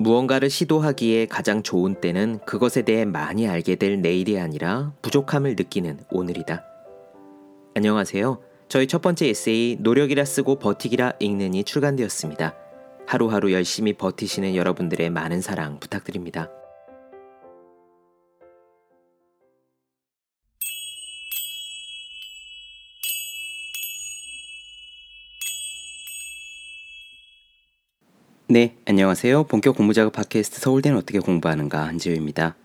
무언가를 시도하기에 가장 좋은 때는 그것에 대해 많이 알게 될 내일이 아니라 부족함을 느끼는 오늘이다. 안녕하세요. 저희 첫 번째 에세이 노력이라 쓰고 버티기라 읽는이 출간되었습니다. 하루하루 열심히 버티시는 여러분들의 많은 사랑 부탁드립니다. 네, 안녕하세요. 본격 공부 작업 팟캐스트 서울대는 어떻게 공부하는가 한지우입니다.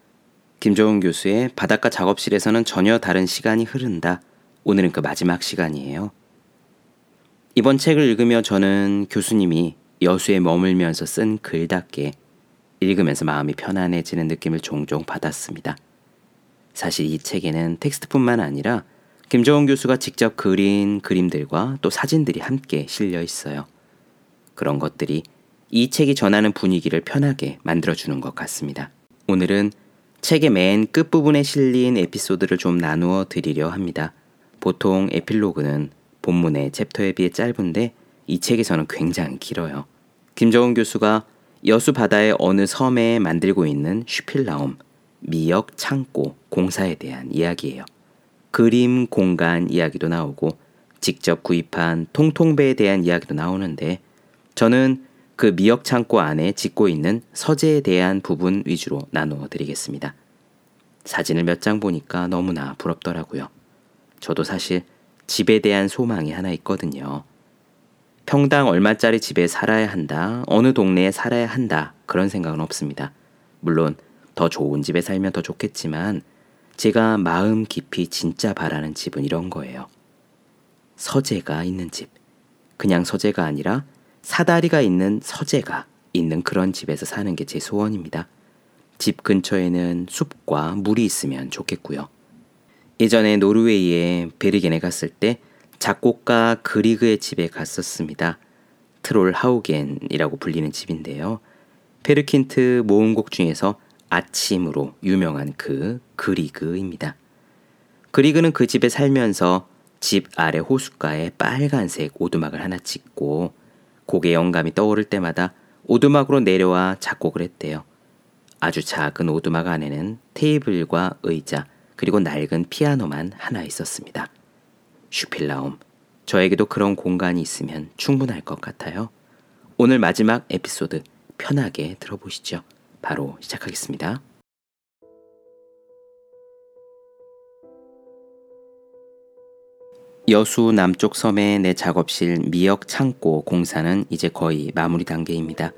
김종훈 교수의 바닷가 작업실에서는 전혀 다른 시간이 흐른다. 오늘은 그 마지막 시간이에요. 이번 책을 읽으며 저는 교수님이 여수에 머물면서 쓴 글답게 읽으면서 마음이 편안해지는 느낌을 종종 받았습니다. 사실 이 책에는 텍스트뿐만 아니라 김정은 교수가 직접 그린 그림들과 또 사진들이 함께 실려 있어요. 그런 것들이 이 책이 전하는 분위기를 편하게 만들어주는 것 같습니다. 오늘은 책의 맨 끝부분에 실린 에피소드를 좀 나누어 드리려 합니다. 보통 에필로그는 본문의 챕터에 비해 짧은데 이 책에서는 굉장히 길어요. 김정은 교수가 여수 바다의 어느 섬에 만들고 있는 슈필라움, 미역 창고 공사에 대한 이야기예요. 그림 공간 이야기도 나오고 직접 구입한 통통배에 대한 이야기도 나오는데 저는 그 미역 창고 안에 짓고 있는 서재에 대한 부분 위주로 나누어 드리겠습니다. 사진을 몇 장 보니까 너무나 부럽더라고요. 저도 사실 집에 대한 소망이 하나 있거든요. 평당 얼마짜리 집에 살아야 한다, 어느 동네에 살아야 한다, 그런 생각은 없습니다. 물론 더 좋은 집에 살면 더 좋겠지만 제가 마음 깊이 진짜 바라는 집은 이런 거예요. 서재가 있는 집. 그냥 서재가 아니라 사다리가 있는 서재가 있는 그런 집에서 사는 게 제 소원입니다. 집 근처에는 숲과 물이 있으면 좋겠고요. 예전에 노르웨이에 베르겐에 갔을 때 작곡가 그리그의 집에 갔었습니다. 트롤 하우겐이라고 불리는 집인데요. 페르킨트 모음곡 중에서 아침으로 유명한 그 그리그입니다. 그리그는 그 집에 살면서 집 아래 호숫가에 빨간색 오두막을 하나 찍고 곡의 영감이 떠오를 때마다 오두막으로 내려와 작곡을 했대요. 아주 작은 오두막 안에는 테이블과 의자 그리고 낡은 피아노만 하나 있었습니다. 슈필라움, 저에게도 그런 공간이 있으면 충분할 것 같아요. 오늘 마지막 에피소드 편하게 들어보시죠. 바로 시작하겠습니다. 여수 남쪽 섬의 내 작업실 미역 창고 공사는 이제 거의 마무리 단계입니다.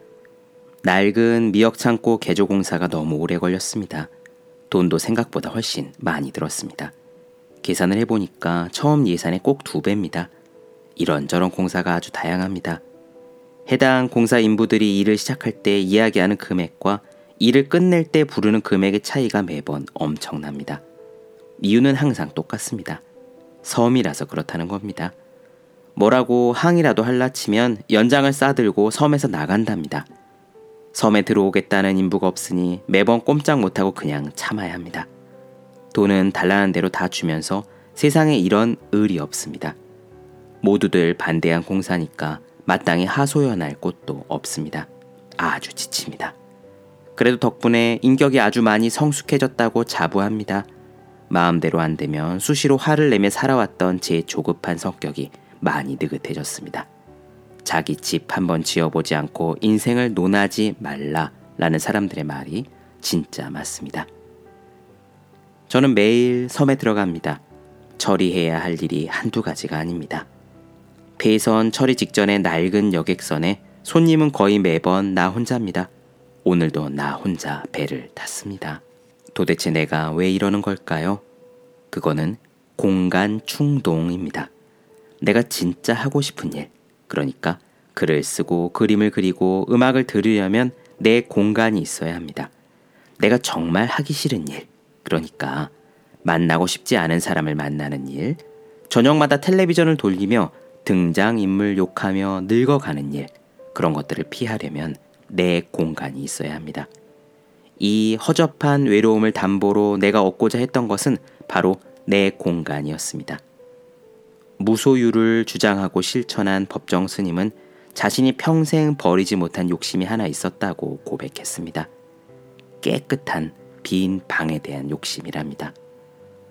낡은 미역 창고 개조 공사가 너무 오래 걸렸습니다. 돈도 생각보다 훨씬 많이 들었습니다. 계산을 해보니까 처음 예산의 꼭 두 배입니다. 이런저런 공사가 아주 다양합니다. 해당 공사 인부들이 일을 시작할 때 이야기하는 금액과 일을 끝낼 때 부르는 금액의 차이가 매번 엄청납니다. 이유는 항상 똑같습니다. 섬이라서 그렇다는 겁니다. 뭐라고 항이라도 할라치면 연장을 싸들고 섬에서 나간답니다. 섬에 들어오겠다는 인부가 없으니 매번 꼼짝 못하고 그냥 참아야 합니다. 돈은 달라는 대로 다 주면서 세상에 이런 의리 없습니다. 모두들 반대한 공사니까 마땅히 하소연할 곳도 없습니다. 아주 지칩니다. 그래도 덕분에 인격이 아주 많이 성숙해졌다고 자부합니다. 마음대로 안 되면 수시로 화를 내며 살아왔던 제 조급한 성격이 많이 느긋해졌습니다. 자기 집 한번 지어보지 않고 인생을 논하지 말라 라는 사람들의 말이 진짜 맞습니다. 저는 매일 섬에 들어갑니다. 처리해야 할 일이 한두 가지가 아닙니다. 배선 처리 직전의 낡은 여객선에 손님은 거의 매번 나 혼자입니다. 오늘도 나 혼자 배를 탔습니다. 도대체 내가 왜 이러는 걸까요? 그거는 공간 충동입니다. 내가 진짜 하고 싶은 일, 그러니까 글을 쓰고 그림을 그리고 음악을 들으려면 내 공간이 있어야 합니다. 내가 정말 하기 싫은 일, 그러니까 만나고 싶지 않은 사람을 만나는 일, 저녁마다 텔레비전을 돌리며 등장인물 욕하며 늙어가는 일, 그런 것들을 피하려면 내 공간이 있어야 합니다. 이 허접한 외로움을 담보로 내가 얻고자 했던 것은 바로 내 공간이었습니다. 무소유를 주장하고 실천한 법정 스님은 자신이 평생 버리지 못한 욕심이 하나 있었다고 고백했습니다. 깨끗한 빈 방에 대한 욕심이랍니다.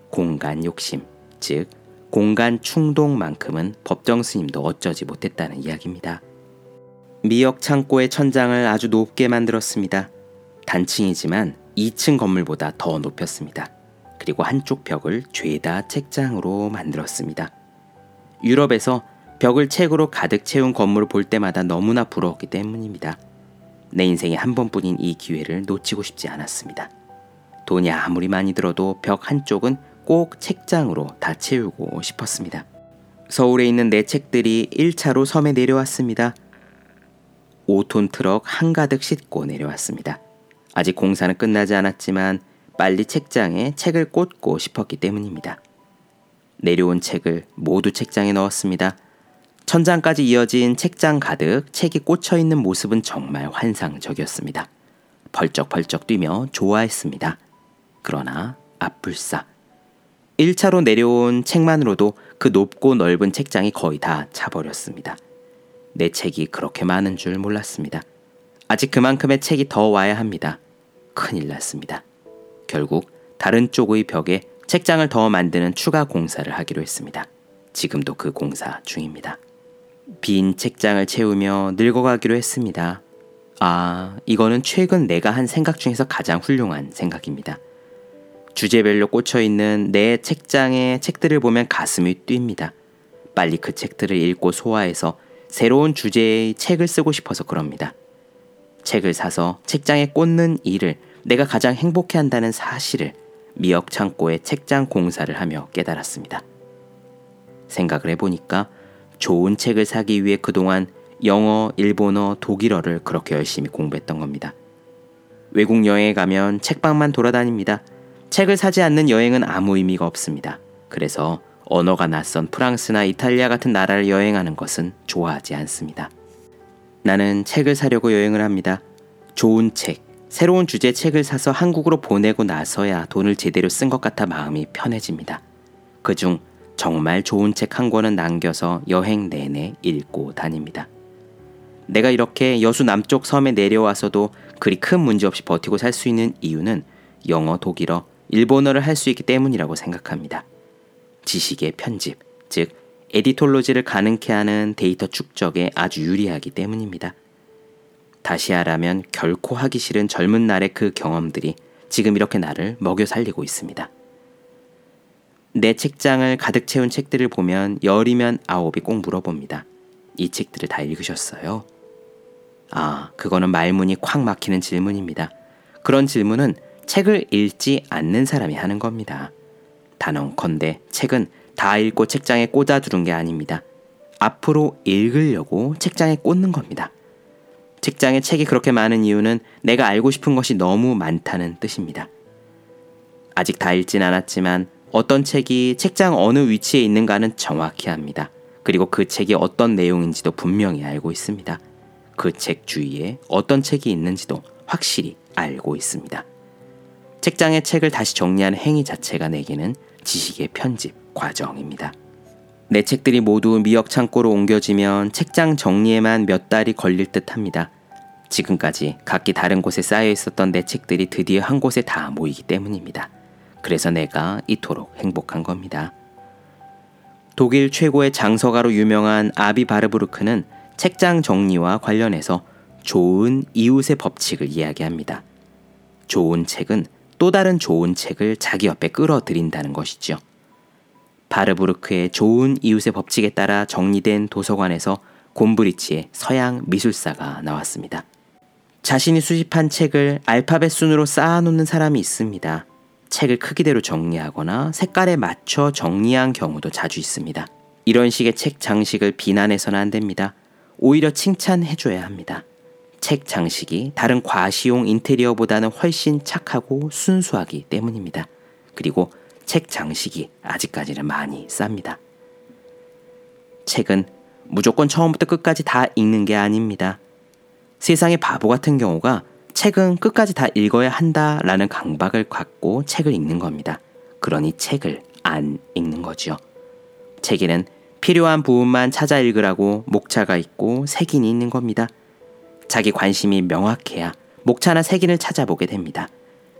공간 욕심, 즉 공간 충동만큼은 법정 스님도 어쩌지 못했다는 이야기입니다. 미역 창고의 천장을 아주 높게 만들었습니다. 단층이지만 2층 건물보다 더 높였습니다. 그리고 한쪽 벽을 죄다 책장으로 만들었습니다. 유럽에서 벽을 책으로 가득 채운 건물을 볼 때마다 너무나 부러웠기 때문입니다. 내 인생에 한 번뿐인 이 기회를 놓치고 싶지 않았습니다. 돈이 아무리 많이 들어도 벽 한쪽은 꼭 책장으로 다 채우고 싶었습니다. 서울에 있는 내 책들이 1차로 섬에 내려왔습니다. 5톤 트럭 한가득 싣고 내려왔습니다. 아직 공사는 끝나지 않았지만 빨리 책장에 책을 꽂고 싶었기 때문입니다. 내려온 책을 모두 책장에 넣었습니다. 천장까지 이어진 책장 가득 책이 꽂혀 있는 모습은 정말 환상적이었습니다. 벌쩍벌쩍 뛰며 좋아했습니다. 그러나 앞불사. 1차로 내려온 책만으로도 그 높고 넓은 책장이 거의 다 차버렸습니다. 내 책이 그렇게 많은 줄 몰랐습니다. 아직 그만큼의 책이 더 와야 합니다. 큰일 났습니다. 결국 다른 쪽의 벽에 책장을 더 만드는 추가 공사를 하기로 했습니다. 지금도 그 공사 중입니다. 빈 책장을 채우며 늙어가기로 했습니다. 아, 이거는 최근 내가 한 생각 중에서 가장 훌륭한 생각입니다. 주제별로 꽂혀 있는 내 책장의 책들을 보면 가슴이 뜁니다. 빨리 그 책들을 읽고 소화해서 새로운 주제의 책을 쓰고 싶어서 그럽니다. 책을 사서 책장에 꽂는 일을 내가 가장 행복해 한다는 사실을 미역 창고에 책장 공사를 하며 깨달았습니다. 생각을 해보니까 좋은 책을 사기 위해 그동안 영어, 일본어, 독일어를 그렇게 열심히 공부했던 겁니다. 외국 여행에 가면 책방만 돌아다닙니다. 책을 사지 않는 여행은 아무 의미가 없습니다. 그래서 언어가 낯선 프랑스나 이탈리아 같은 나라를 여행하는 것은 좋아하지 않습니다. 나는 책을 사려고 여행을 합니다. 좋은 책, 새로운 주제 책을 사서 한국으로 보내고 나서야 돈을 제대로 쓴 것 같아 마음이 편해집니다. 그중 정말 좋은 책 한 권은 남겨서 여행 내내 읽고 다닙니다. 내가 이렇게 여수 남쪽 섬에 내려와서도 그리 큰 문제 없이 버티고 살 수 있는 이유는 영어, 독일어, 일본어를 할 수 있기 때문이라고 생각합니다. 지식의 편집, 즉 에디톨로지를 가능케 하는 데이터 축적에 아주 유리하기 때문입니다. 다시 하라면 결코 하기 싫은 젊은 날의 그 경험들이 지금 이렇게 나를 먹여 살리고 있습니다. 내 책장을 가득 채운 책들을 보면 열이면 아홉이 꼭 물어봅니다. 이 책들을 다 읽으셨어요? 아, 그거는 말문이 콱 막히는 질문입니다. 그런 질문은 책을 읽지 않는 사람이 하는 겁니다. 단언컨대 책은 다 읽고 책장에 꽂아두는 게 아닙니다. 앞으로 읽으려고 책장에 꽂는 겁니다. 책장에 책이 그렇게 많은 이유는 내가 알고 싶은 것이 너무 많다는 뜻입니다. 아직 다 읽진 않았지만 어떤 책이 책장 어느 위치에 있는가는 정확히 합니다. 그리고 그 책이 어떤 내용인지도 분명히 알고 있습니다. 그 책 주위에 어떤 책이 있는지도 확실히 알고 있습니다. 책장에 책을 다시 정리하는 행위 자체가 내게는 지식의 편집 과정입니다. 내 책들이 모두 미역 창고로 옮겨지면 책장 정리에만 몇 달이 걸릴 듯 합니다. 지금까지 각기 다른 곳에 쌓여 있었던 내 책들이 드디어 한 곳에 다 모이기 때문입니다. 그래서 내가 이토록 행복한 겁니다. 독일 최고의 장서가로 유명한 아비 바르부르크는 책장 정리와 관련해서 좋은 이웃의 법칙을 이야기합니다. 좋은 책은 또 다른 좋은 책을 자기 옆에 끌어들인다는 것이죠. 바르부르크의 좋은 이웃의 법칙에 따라 정리된 도서관에서 곰브리치의 서양 미술사가 나왔습니다. 자신이 수집한 책을 알파벳 순으로 쌓아놓는 사람이 있습니다. 책을 크기대로 정리하거나 색깔에 맞춰 정리한 경우도 자주 있습니다. 이런 식의 책 장식을 비난해서는 안 됩니다. 오히려 칭찬해줘야 합니다. 책 장식이 다른 과시용 인테리어보다는 훨씬 착하고 순수하기 때문입니다. 그리고 책 장식이 아직까지는 많이 쌉니다. 책은 무조건 처음부터 끝까지 다 읽는 게 아닙니다. 세상의 바보 같은 경우가 책은 끝까지 다 읽어야 한다라는 강박을 갖고 책을 읽는 겁니다. 그러니 책을 안 읽는 거지요. 책에는 필요한 부분만 찾아 읽으라고 목차가 있고 색인이 있는 겁니다. 자기 관심이 명확해야 목차나 색인을 찾아보게 됩니다.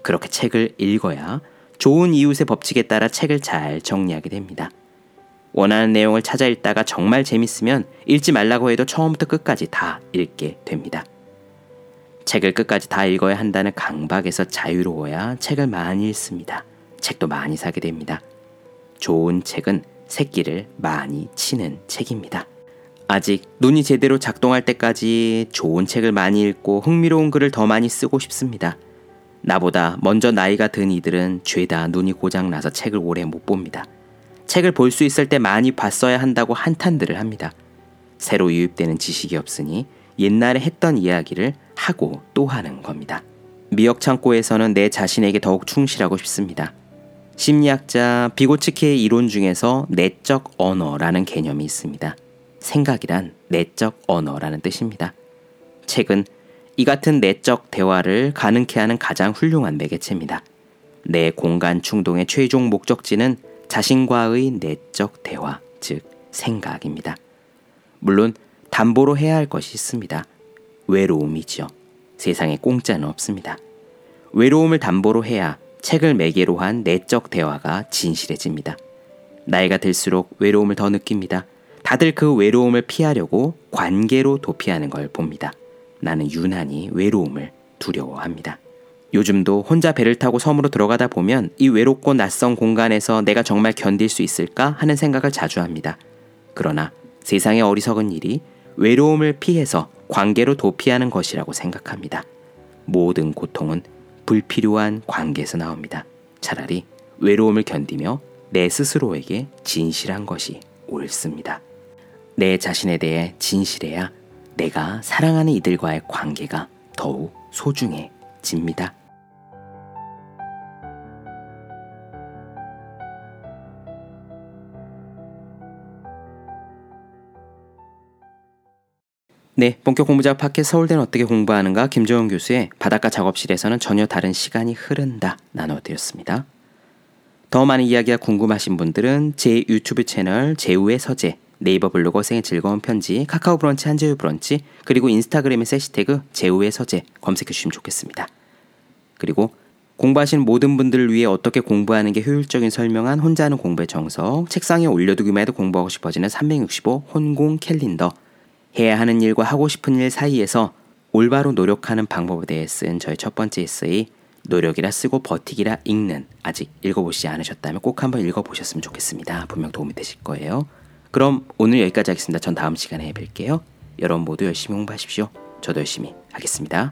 그렇게 책을 읽어야 좋은 이웃의 법칙에 따라 책을 잘 정리하게 됩니다. 원하는 내용을 찾아 읽다가 정말 재밌으면 읽지 말라고 해도 처음부터 끝까지 다 읽게 됩니다. 책을 끝까지 다 읽어야 한다는 강박에서 자유로워야 책을 많이 읽습니다. 책도 많이 사게 됩니다. 좋은 책은 새끼를 많이 치는 책입니다. 아직 눈이 제대로 작동할 때까지 좋은 책을 많이 읽고 흥미로운 글을 더 많이 쓰고 싶습니다. 나보다 먼저 나이가 든 이들은 죄다 눈이 고장나서 책을 오래 못 봅니다. 책을 볼 수 있을 때 많이 봤어야 한다고 한탄들을 합니다. 새로 유입되는 지식이 없으니 옛날에 했던 이야기를 하고 또 하는 겁니다. 미역 창고에서는 내 자신에게 더욱 충실하고 싶습니다. 심리학자 비고츠키의 이론 중에서 내적 언어라는 개념이 있습니다. 생각이란 내적 언어라는 뜻입니다. 책은 이 같은 내적 대화를 가능케 하는 가장 훌륭한 매개체입니다. 내 공간 충동의 최종 목적지는 자신과의 내적 대화, 즉 생각입니다. 물론 담보로 해야 할 것이 있습니다. 외로움이지요. 세상에 공짜는 없습니다. 외로움을 담보로 해야 책을 매개로 한 내적 대화가 진실해집니다. 나이가 들수록 외로움을 더 느낍니다. 다들 그 외로움을 피하려고 관계로 도피하는 걸 봅니다. 나는 유난히 외로움을 두려워합니다. 요즘도 혼자 배를 타고 섬으로 들어가다 보면 이 외롭고 낯선 공간에서 내가 정말 견딜 수 있을까 하는 생각을 자주 합니다. 그러나 세상의 어리석은 일이 외로움을 피해서 관계로 도피하는 것이라고 생각합니다. 모든 고통은 불필요한 관계에서 나옵니다. 차라리 외로움을 견디며 내 스스로에게 진실한 것이 옳습니다. 내 자신에 대해 진실해야 내가 사랑하는 이들과의 관계가 더욱 소중해집니다. 네, 본격 공부작 팟캐 서울대는 어떻게 공부하는가 김정은 교수의 바닷가 작업실에서는 전혀 다른 시간이 흐른다 나눠드렸습니다. 더 많은 이야기가 궁금하신 분들은 제 유튜브 채널 제우의 서재 네이버 블로그 생의 즐거운 편지 카카오 브런치 한재우 브런치 그리고 인스타그램의 해시태그 제우의 서재 검색해 주시면 좋겠습니다. 그리고 공부하시는 모든 분들을 위해 어떻게 공부하는 게 효율적인 설명한 혼자 하는 공부의 정석 책상에 올려두기만 해도 공부하고 싶어지는 365 혼공 캘린더 해야 하는 일과 하고 싶은 일 사이에서 올바로 노력하는 방법에 대해 쓴 저의 첫 번째 에세이 노력이라 쓰고 버티기라 읽는 아직 읽어보시지 않으셨다면 꼭 한번 읽어보셨으면 좋겠습니다. 분명 도움이 되실 거예요. 그럼 오늘 여기까지 하겠습니다. 전 다음 시간에 뵐게요. 여러분 모두 열심히 공부하십시오. 저도 열심히 하겠습니다.